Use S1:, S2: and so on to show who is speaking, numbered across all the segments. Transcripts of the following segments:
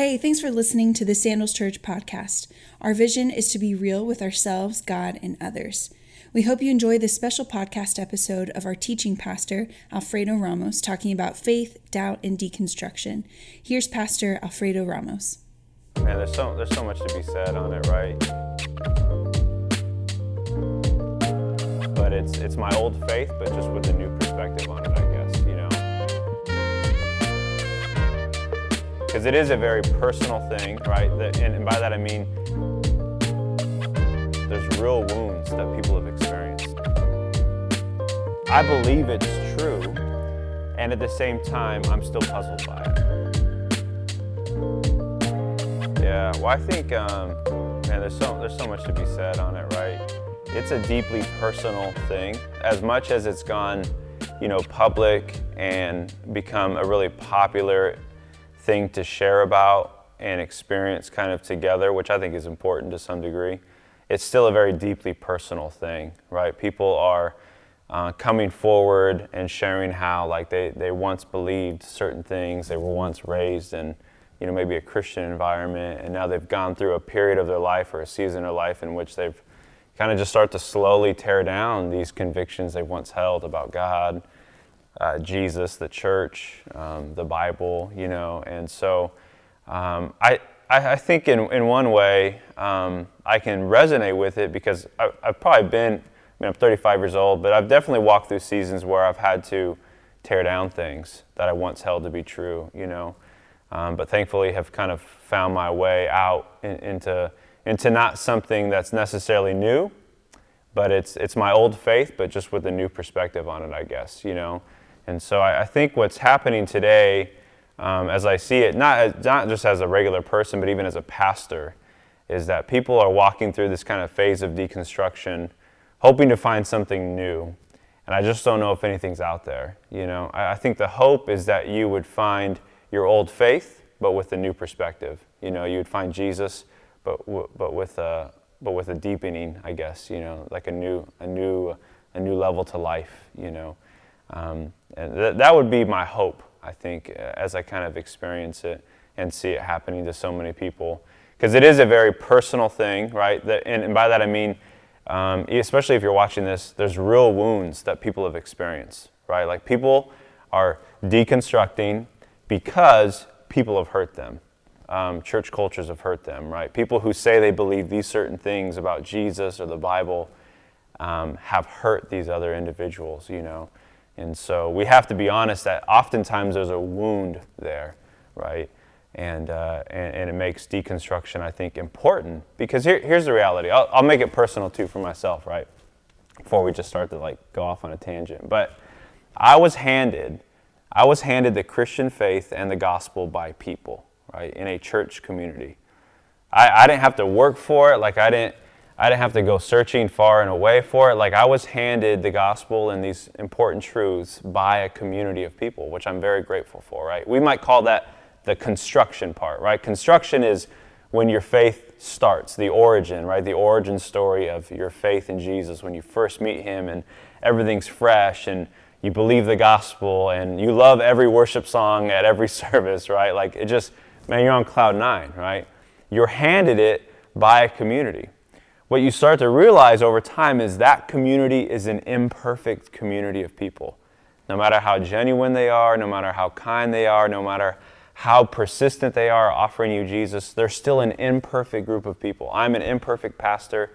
S1: Hey, thanks for listening to the Sandals Church podcast. Our vision is to be real with ourselves, God, and others. We hope you enjoy this special podcast episode of our teaching pastor, Alfredo Ramos, talking about faith, doubt, and deconstruction. Here's Pastor Alfredo Ramos.
S2: Man, there's so there's so much to be said on it, right? But it's it's my old faith, but just with a new perspective on it, I Because it is a very personal thing, right? and by that I mean there's real wounds that people have experienced. I believe it's true, and at the same time, I'm still puzzled by it. Yeah, well, I think, um, man, there's so there's so much to be said on it, right? It's a deeply personal thing. As much as it's gone, you know, public and become a really popular thing to share about and experience kind of together, which I think is important to some degree it's still a very deeply personal thing, right? People are uh, coming forward and sharing how like they, they once believed certain things, they were once raised in you know maybe a Christian environment, and now they've gone through a period of their life or a season of life in which they've kind of just start to slowly tear down these convictions they once held about God, uh, Jesus, the church, um, the Bible, you know, and so um, I I, think in, in one way um, I can resonate with it because I, I've probably been, I mean, I'm 35 years old, but I've definitely walked through seasons where I've had to tear down things that I once held to be true, you know. Um, but thankfully have kind of found my way out in, into, into not something that's necessarily new, but it's, it's my old faith, but just with a new perspective on it, I guess, you know. And so I, I think what's happening today um, as I see it, not, as, not just as a regular person, but even as a pastor, is that people are walking through this kind of phase of deconstruction, hoping to find something new. And I just don't know if anything's out there. You know, I, I think the hope is that you would find your old faith, but with a new perspective. You know, you would find Jesus, but w- but with a but with a deepening, I guess. You know, like a new a new a new level to life. You know, um, and th- that would be my hope I think, uh, as I kind of experience it and see it happening to so many people. Because it is a very personal thing, right? That, and, and by that I mean, um, especially if you're watching this, there's real wounds that people have experienced, right? Like people are deconstructing because people have hurt them. Um, church cultures have hurt them, right? People who say they believe these certain things about Jesus or the Bible um, have hurt these other individuals, you know. And so we have to be honest that oftentimes there's a wound there, right? And, uh, and, and, it makes deconstruction, I think, important because here, here's the reality. I'll, I'll make it personal too for myself, right? Before we just start to like go off on a tangent. But I was handed, I was handed the Christian faith and the gospel by people, right? In a church community. I, I didn't have to work for it. Like I didn't, I didn't have to go searching far and away for it. Like I was handed the gospel and these important truths by a community of people, which I'm very grateful for, right? We might call that the construction part, right? Construction is when your faith starts, the origin, right? The origin story of your faith in Jesus when you first meet him and everything's fresh and you believe the gospel and you love every worship song at every service, right? Like it just, man, you're on cloud nine, right? You're handed it by a community what you start to realize over time is that community is an imperfect community of people. No matter how genuine they are, no matter how kind they are, no matter how persistent they are offering you Jesus, they're still an imperfect group of people. I'm an imperfect pastor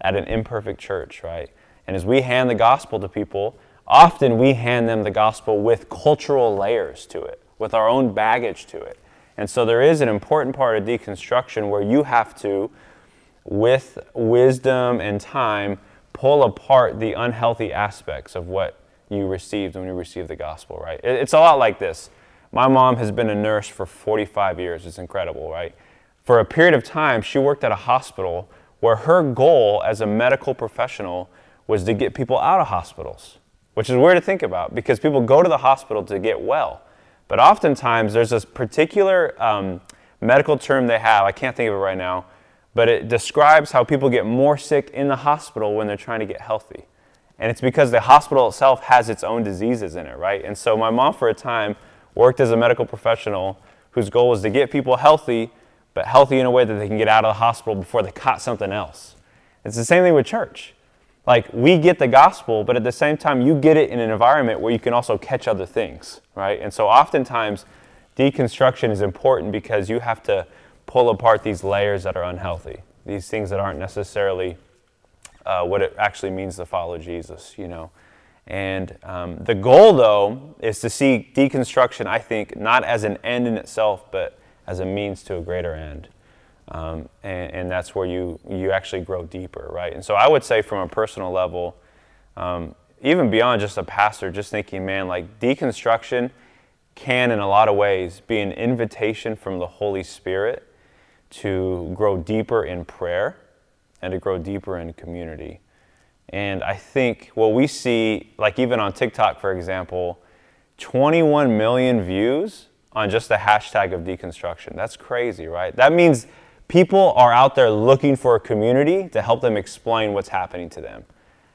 S2: at an imperfect church, right? And as we hand the gospel to people, often we hand them the gospel with cultural layers to it, with our own baggage to it. And so there is an important part of deconstruction where you have to with wisdom and time, pull apart the unhealthy aspects of what you received when you received the gospel, right? It's a lot like this. My mom has been a nurse for 45 years. It's incredible, right? For a period of time, she worked at a hospital where her goal as a medical professional was to get people out of hospitals, which is weird to think about because people go to the hospital to get well. But oftentimes, there's this particular um, medical term they have, I can't think of it right now, but it describes how people get more sick in the hospital when they're trying to get healthy. And it's because the hospital itself has its own diseases in it, right? And so my mom, for a time, worked as a medical professional whose goal was to get people healthy, but healthy in a way that they can get out of the hospital before they caught something else. It's the same thing with church. Like, we get the gospel, but at the same time, you get it in an environment where you can also catch other things, right? And so, oftentimes, deconstruction is important because you have to pull apart these layers that are unhealthy, these things that aren't necessarily uh, what it actually means to follow Jesus, you know. And um, the goal, though, is to see deconstruction, I think, not as an end in itself, but as a means to a greater end. Um, and, and, that's where you, you actually grow deeper, right? And so I would say, from a personal level, um, even beyond just a pastor, just thinking, man, like deconstruction can, in a lot of ways, be an invitation from the Holy Spirit to grow deeper in prayer and to grow deeper in community. And I think what we see, like even on TikTok, for example, 21 million views on just the hashtag of deconstruction. That's crazy, right? That means people are out there looking for a community to help them explain what's happening to them.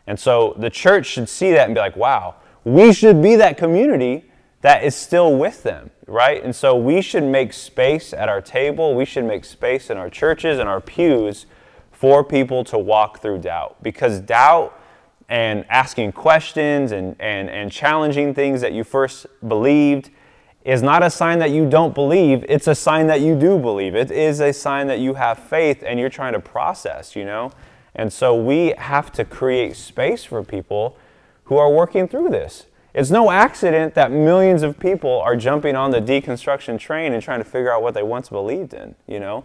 S2: And so the church should see that and be like, wow, we should be that community that is still with them, right? And so we should make space at our table, we should make space in our churches and our pews for people to walk through doubt. Because doubt and asking questions and, and, and challenging things that you first believed is not a sign that you don't believe. It's a sign that you do believe. It is a sign that you have faith and you're trying to process you know? And so we have to create space for people who are working through this it's no accident that millions of people are jumping on the deconstruction train and trying to figure out what they once believed in you know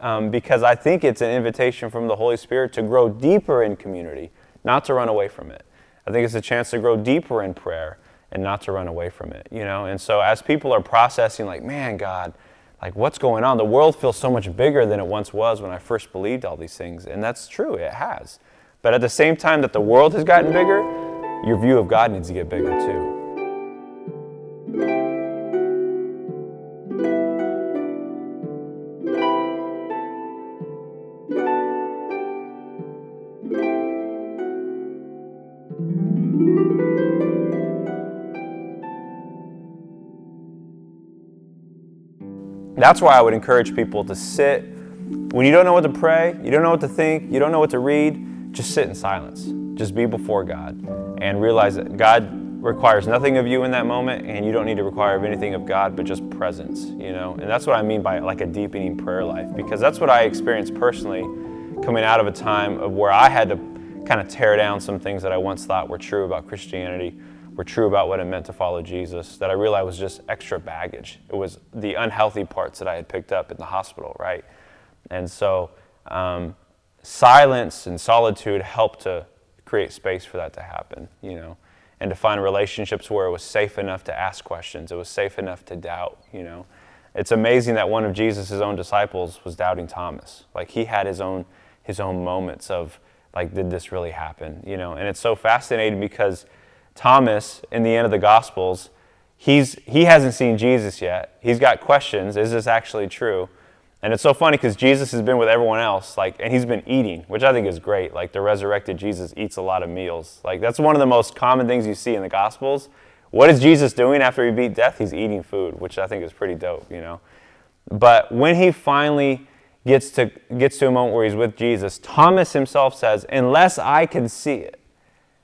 S2: um, because I think it's an invitation from the Holy Spirit to grow deeper in community, not to run away from it. I think it's a chance to grow deeper in prayer and not to run away from it, you know? And so as people are processing, like, man, God, like, what's going on? The world feels so much bigger than it once was when I first believed all these things. And that's true, it has. But at the same time that the world has gotten bigger, your view of God needs to get bigger too. That's why I would encourage people to sit. When you don't know what to pray, you don't know what to think, you don't know what to read, just sit in silence. Just be before God and realize that God requires nothing of you in that moment and you don't need to require anything of God but just presence, you know? And that's what I mean by like a deepening prayer life because that's what I experienced personally coming out of a time of where I had to kind of tear down some things that I once thought were true about Christianity were true about what it meant to follow Jesus that I realized was just extra baggage. It was the unhealthy parts that I had picked up in the hospital, right? And so um, silence and solitude helped to create space for that to happen, you know, and to find relationships where it was safe enough to ask questions, it was safe enough to doubt, you know. It's amazing that one of Jesus' own disciples was doubting Thomas. Like he had his own his own moments of like, did this really happen? You know, and it's so fascinating because Thomas, in the end of the Gospels, he's, he hasn't seen Jesus yet. He's got questions. Is this actually true? And it's so funny because Jesus has been with everyone else, like, and he's been eating, which I think is great. Like the resurrected Jesus eats a lot of meals. Like that's one of the most common things you see in the Gospels. What is Jesus doing after he beat death? He's eating food, which I think is pretty dope, you know. But when he finally gets to gets to a moment where he's with Jesus, Thomas himself says, "Unless I can see it,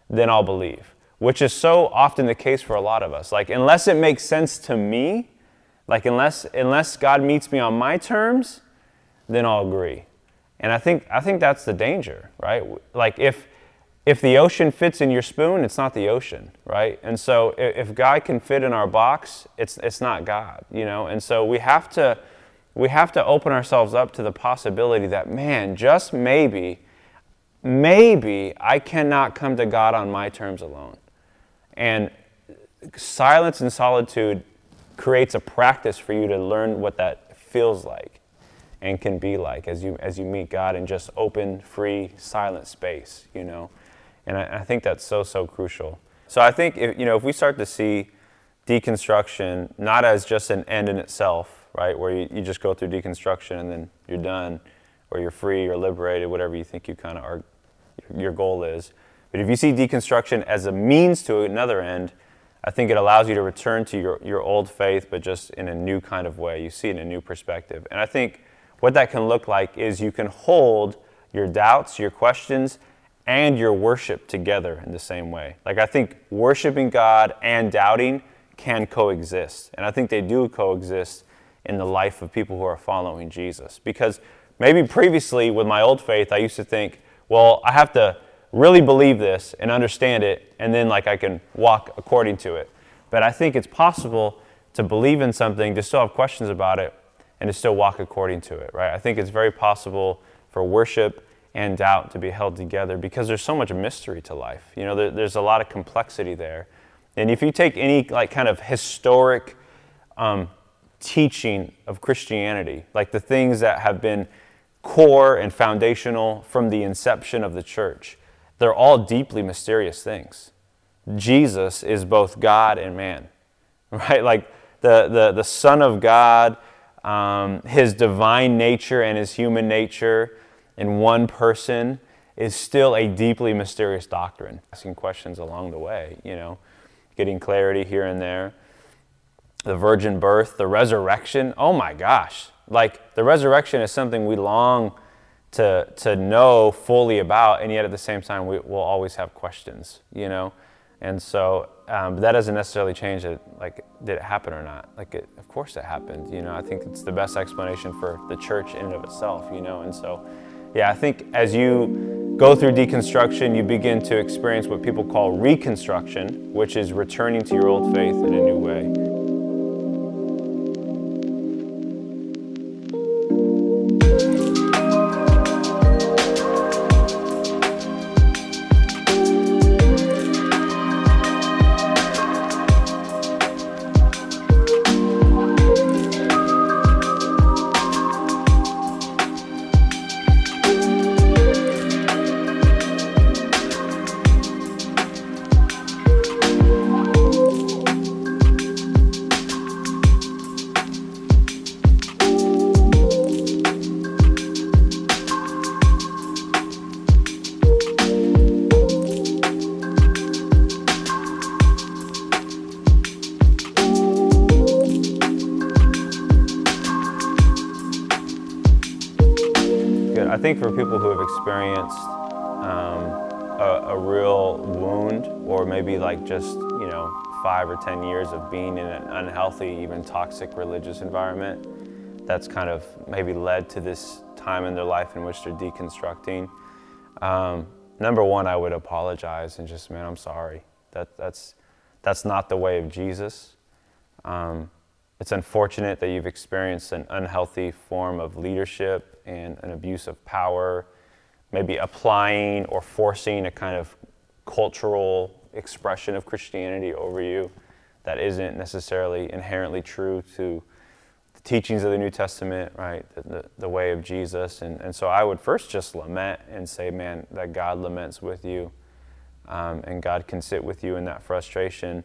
S2: then I'll believe." which is so often the case for a lot of us. Like, unless it makes sense to me, like, unless, unless God meets me on my terms, then I'll agree. And I think, I think that's the danger, right? Like, if, if the ocean fits in your spoon, it's not the ocean, right? And so if God can fit in our box, it's, it's not God, you know? And so we have to, we have to open ourselves up to the possibility that, man, just maybe, maybe I cannot come to God on my terms alone. And silence and solitude creates a practice for you to learn what that feels like and can be like as you as you meet God in just open, free, silent space, you know. And I, I think that's so so crucial. So I think if, you know if we start to see deconstruction not as just an end in itself, right, where you, you just go through deconstruction and then you're done, or you're free, or liberated, whatever you think you kind of are, your goal is but if you see deconstruction as a means to another end, I think it allows you to return to your, your old faith, but just in a new kind of way. You see it in a new perspective. And I think what that can look like is you can hold your doubts, your questions, and your worship together in the same way. Like, I think worshiping God and doubting can coexist. And I think they do coexist in the life of people who are following Jesus. Because maybe previously with my old faith, I used to think, well, I have to really believe this and understand it, and then like I can walk according to it. But I think it's possible to believe in something, to still have questions about it, and to still walk according to it, right? I think it's very possible for worship and doubt to be held together because there's so much mystery to life. You know, there, there's a lot of complexity there. And if you take any like kind of historic um, teaching of Christianity, like the things that have been core and foundational from the inception of the church, they're all deeply mysterious things. Jesus is both God and man, right? Like the, the, the Son of God, um, his divine nature and his human nature in one person is still a deeply mysterious doctrine. Asking questions along the way, you know, getting clarity here and there. The virgin birth, the resurrection, oh my gosh. Like the resurrection is something we long to, to know fully about, and yet at the same time, we will always have questions, you know? And so um, that doesn't necessarily change it. Like, did it happen or not? Like, it, of course it happened, you know? I think it's the best explanation for the church in and of itself, you know? And so, yeah, I think as you go through deconstruction, you begin to experience what people call reconstruction, which is returning to your old faith in a new way. Experienced um, a, a, real wound, or maybe like just you know five or ten years of being in an unhealthy, even toxic religious environment, that's kind of maybe led to this time in their life in which they're deconstructing. Um, number one, I would apologize and just, man, I'm sorry. That that's that's not the way of Jesus. Um, it's unfortunate that you've experienced an unhealthy form of leadership and an abuse of power, maybe applying or forcing a kind of cultural expression of Christianity over you that isn't necessarily inherently true to the teachings of the New Testament, right? The, the, the, way of Jesus. And, and so I would first just lament and say, man, that God laments with you um, and God can sit with you in that frustration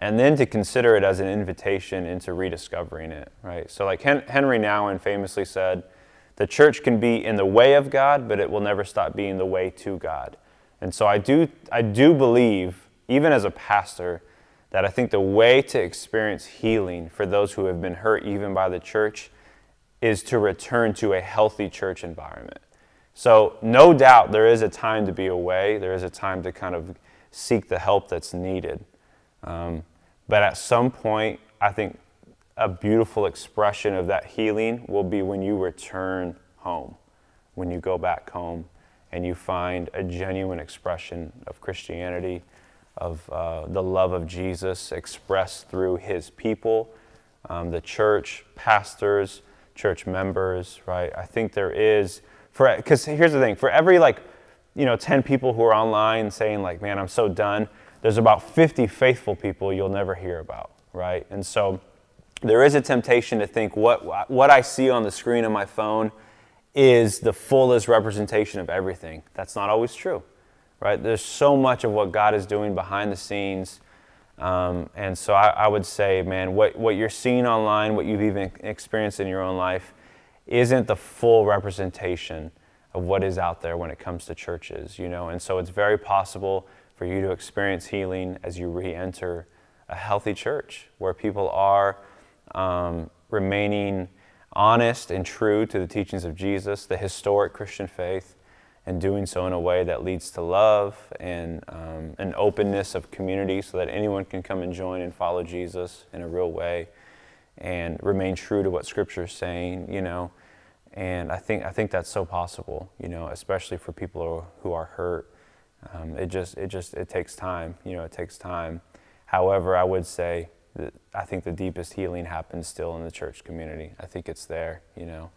S2: and then to consider it as an invitation into rediscovering it, right? So, like Henry Nouwen famously said, the church can be in the way of God, but it will never stop being the way to God. And so, I do, I do believe, even as a pastor, that I think the way to experience healing for those who have been hurt even by the church is to return to a healthy church environment. So, no doubt there is a time to be away, there is a time to kind of seek the help that's needed. Um, but at some point, I think a beautiful expression of that healing will be when you return home, when you go back home and you find a genuine expression of Christianity, of uh, the love of Jesus expressed through his people, um, the church, pastors, church members, right? I think there is, for because here's the thing for every like, you know, 10 people who are online saying, like, man, I'm so done, there's about 50 faithful people you'll never hear about, right? And so there is a temptation to think what, what I see on the screen on my phone is the fullest representation of everything. That's not always true, right? There's so much of what God is doing behind the scenes. Um, and so I, I, would say, man, what, what you're seeing online, what you've even experienced in your own life, isn't the full representation of what is out there when it comes to churches, you know? And so it's very possible for you to experience healing as you re enter a healthy church where people are um, remaining honest and true to the teachings of Jesus, the historic Christian faith, and doing so in a way that leads to love and um, an openness of community so that anyone can come and join and follow Jesus in a real way and remain true to what Scripture is saying, you know. And I think, I think that's so possible, you know, especially for people who are hurt. Um, it just, it just, it takes time, you know, it takes time. However, I would say I think the deepest healing happens still in the church community. I think it's there, you know.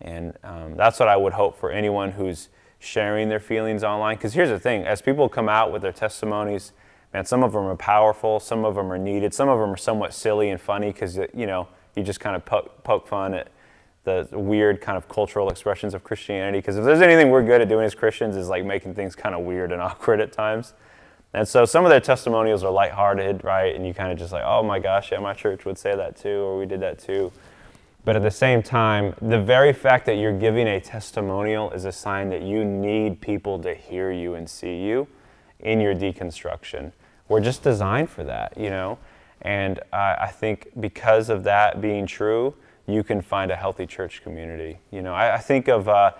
S2: And um, that's what I would hope for anyone who's sharing their feelings online. Because here's the thing as people come out with their testimonies, man, some of them are powerful, some of them are needed, some of them are somewhat silly and funny because, you know, you just kind of poke, poke fun at the weird kind of cultural expressions of Christianity. Because if there's anything we're good at doing as Christians is like making things kind of weird and awkward at times. And so some of their testimonials are lighthearted, right? And you kind of just like, oh my gosh, yeah, my church would say that too, or we did that too. But at the same time, the very fact that you're giving a testimonial is a sign that you need people to hear you and see you in your deconstruction. We're just designed for that, you know? And uh, I think because of that being true, you can find a healthy church community. You know, I, I think of uh,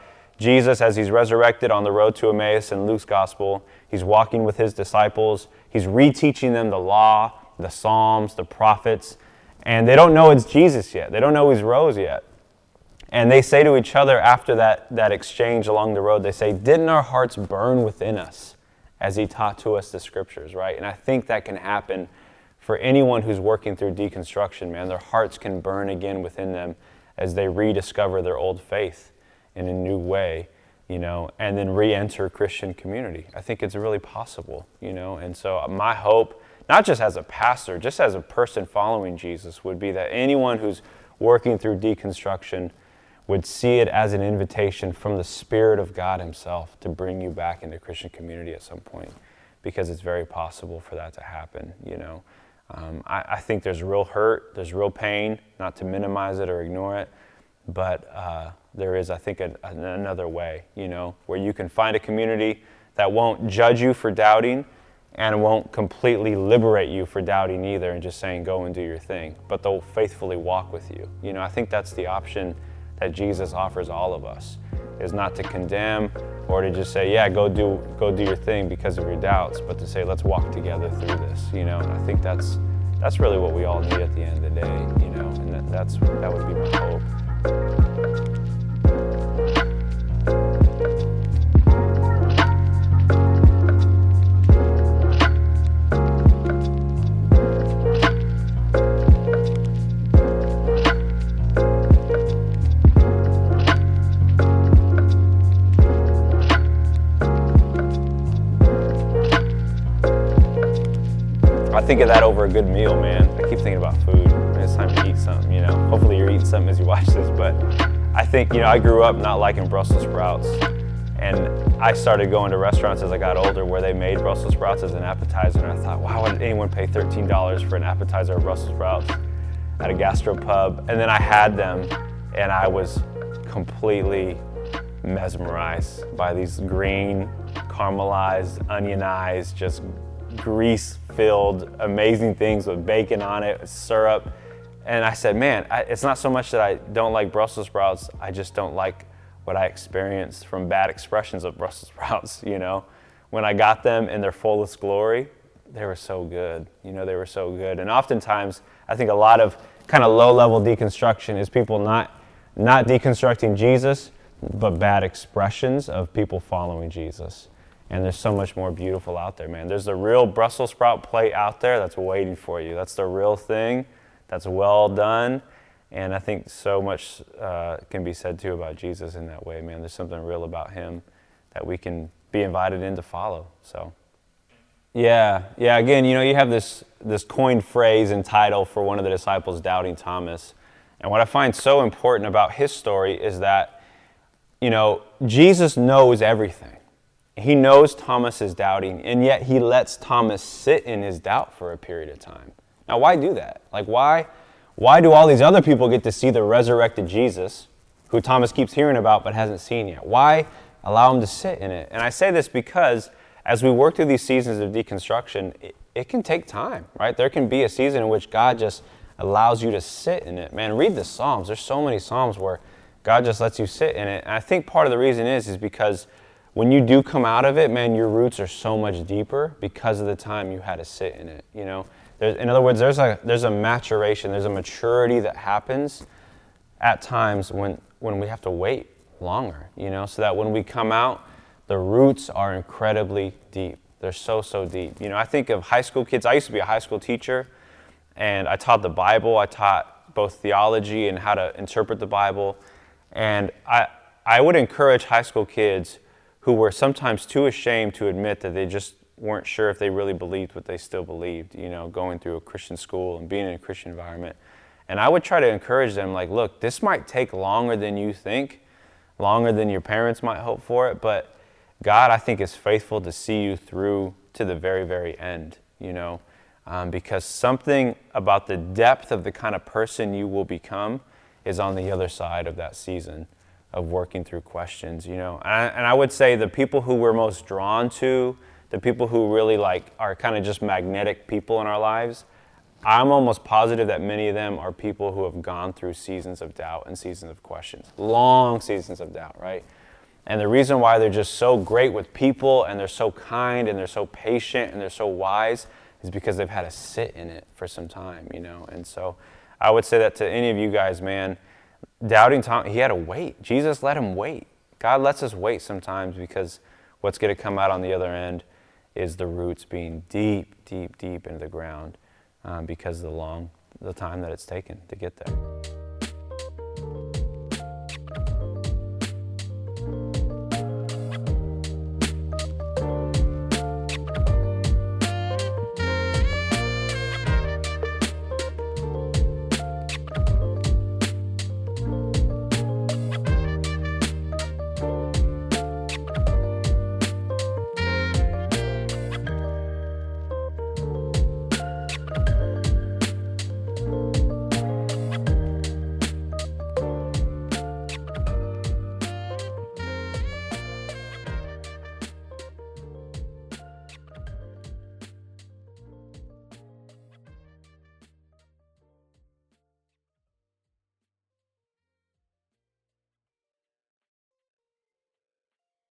S2: Jesus as he's resurrected on the road to Emmaus in Luke's gospel. He's walking with his disciples, he's reteaching them the law, the Psalms, the prophets, and they don't know it's Jesus yet. They don't know he's rose yet. And they say to each other after that, that exchange along the road, they say, Didn't our hearts burn within us as he taught to us the scriptures, right? And I think that can happen for anyone who's working through deconstruction, man. Their hearts can burn again within them as they rediscover their old faith in a new way, you know, and then re enter Christian community. I think it's really possible, you know. And so, my hope, not just as a pastor, just as a person following Jesus, would be that anyone who's working through deconstruction would see it as an invitation from the Spirit of God Himself to bring you back into Christian community at some point, because it's very possible for that to happen, you know. Um, I, I, think there's real hurt, there's real pain, not to minimize it or ignore it, but uh, there is, I think, a, another way, you know, where you can find a community that won't judge you for doubting and won't completely liberate you for doubting either and just saying, go and do your thing, but they'll faithfully walk with you. You know, I think that's the option that Jesus offers all of us is not to condemn or to just say, yeah, go do go do your thing because of your doubts, but to say, let's walk together through this. You know, and I think that's that's really what we all need at the end of the day. You know, and that, that's that would be my hope. Think of that over a good meal, man. I keep thinking about food. Something as you watch this, but I think, you know, I grew up not liking Brussels sprouts. And I started going to restaurants as I got older where they made Brussels sprouts as an appetizer. And I thought, why would anyone pay $13 for an appetizer of Brussels sprouts at a gastropub? And then I had them and I was completely mesmerized by these green, caramelized, onionized, just grease filled, amazing things with bacon on it, syrup. And I said, man, I, it's not so much that I don't like Brussels sprouts, I just don't like what I experienced from bad expressions of Brussels sprouts, you know. When I got them in their fullest glory, they were so good. You know, they were so good. And oftentimes, I think a lot of kind of low level deconstruction is people not, not deconstructing Jesus, but bad expressions of people following Jesus. And there's so much more beautiful out there, man. There's the real Brussels sprout plate out there that's waiting for you. That's the real thing. That's well done. And I think so much uh, can be said too about Jesus in that way, man. There's something real about him that we can be invited in to follow. So, yeah, yeah. Again, you know, you have this this coined phrase and title for one of the disciples, doubting Thomas. And what I find so important about his story is that, you know, Jesus knows everything. He knows Thomas is doubting, and yet he lets Thomas sit in his doubt for a period of time. Now, why do that? Like, why, why do all these other people get to see the resurrected Jesus, who Thomas keeps hearing about but hasn't seen yet? Why allow him to sit in it? And I say this because as we work through these seasons of deconstruction, it, it can take time, right? There can be a season in which God just allows you to sit in it. Man, read the Psalms. There's so many Psalms where God just lets you sit in it. And I think part of the reason is is because when you do come out of it, man, your roots are so much deeper because of the time you had to sit in it. You know, there's, in other words, there's a there's a maturation, there's a maturity that happens at times when when we have to wait longer. You know, so that when we come out, the roots are incredibly deep. They're so so deep. You know, I think of high school kids. I used to be a high school teacher, and I taught the Bible. I taught both theology and how to interpret the Bible, and I I would encourage high school kids who were sometimes too ashamed to admit that they just weren't sure if they really believed what they still believed, you know, going through a Christian school and being in a Christian environment. And I would try to encourage them, like, look, this might take longer than you think, longer than your parents might hope for it, but God, I think, is faithful to see you through to the very, very end, you know, um, because something about the depth of the kind of person you will become is on the other side of that season of working through questions, you know. And I, and I, would say the people who we're most drawn to, the people who really like are kind of just magnetic people in our lives, I'm almost positive that many of them are people who have gone through seasons of doubt and seasons of questions, long seasons of doubt, right? And the reason why they're just so great with people and they're so kind and they're so patient and they're so wise is because they've had to sit in it for some time, you know. And so I would say that to any of you guys, man, doubting Tom, he had to wait. Jesus let him wait. God lets us wait sometimes because what's going to come out on the other end is the roots being deep, deep, deep into the ground um, because of the long, the time that it's taken to get there.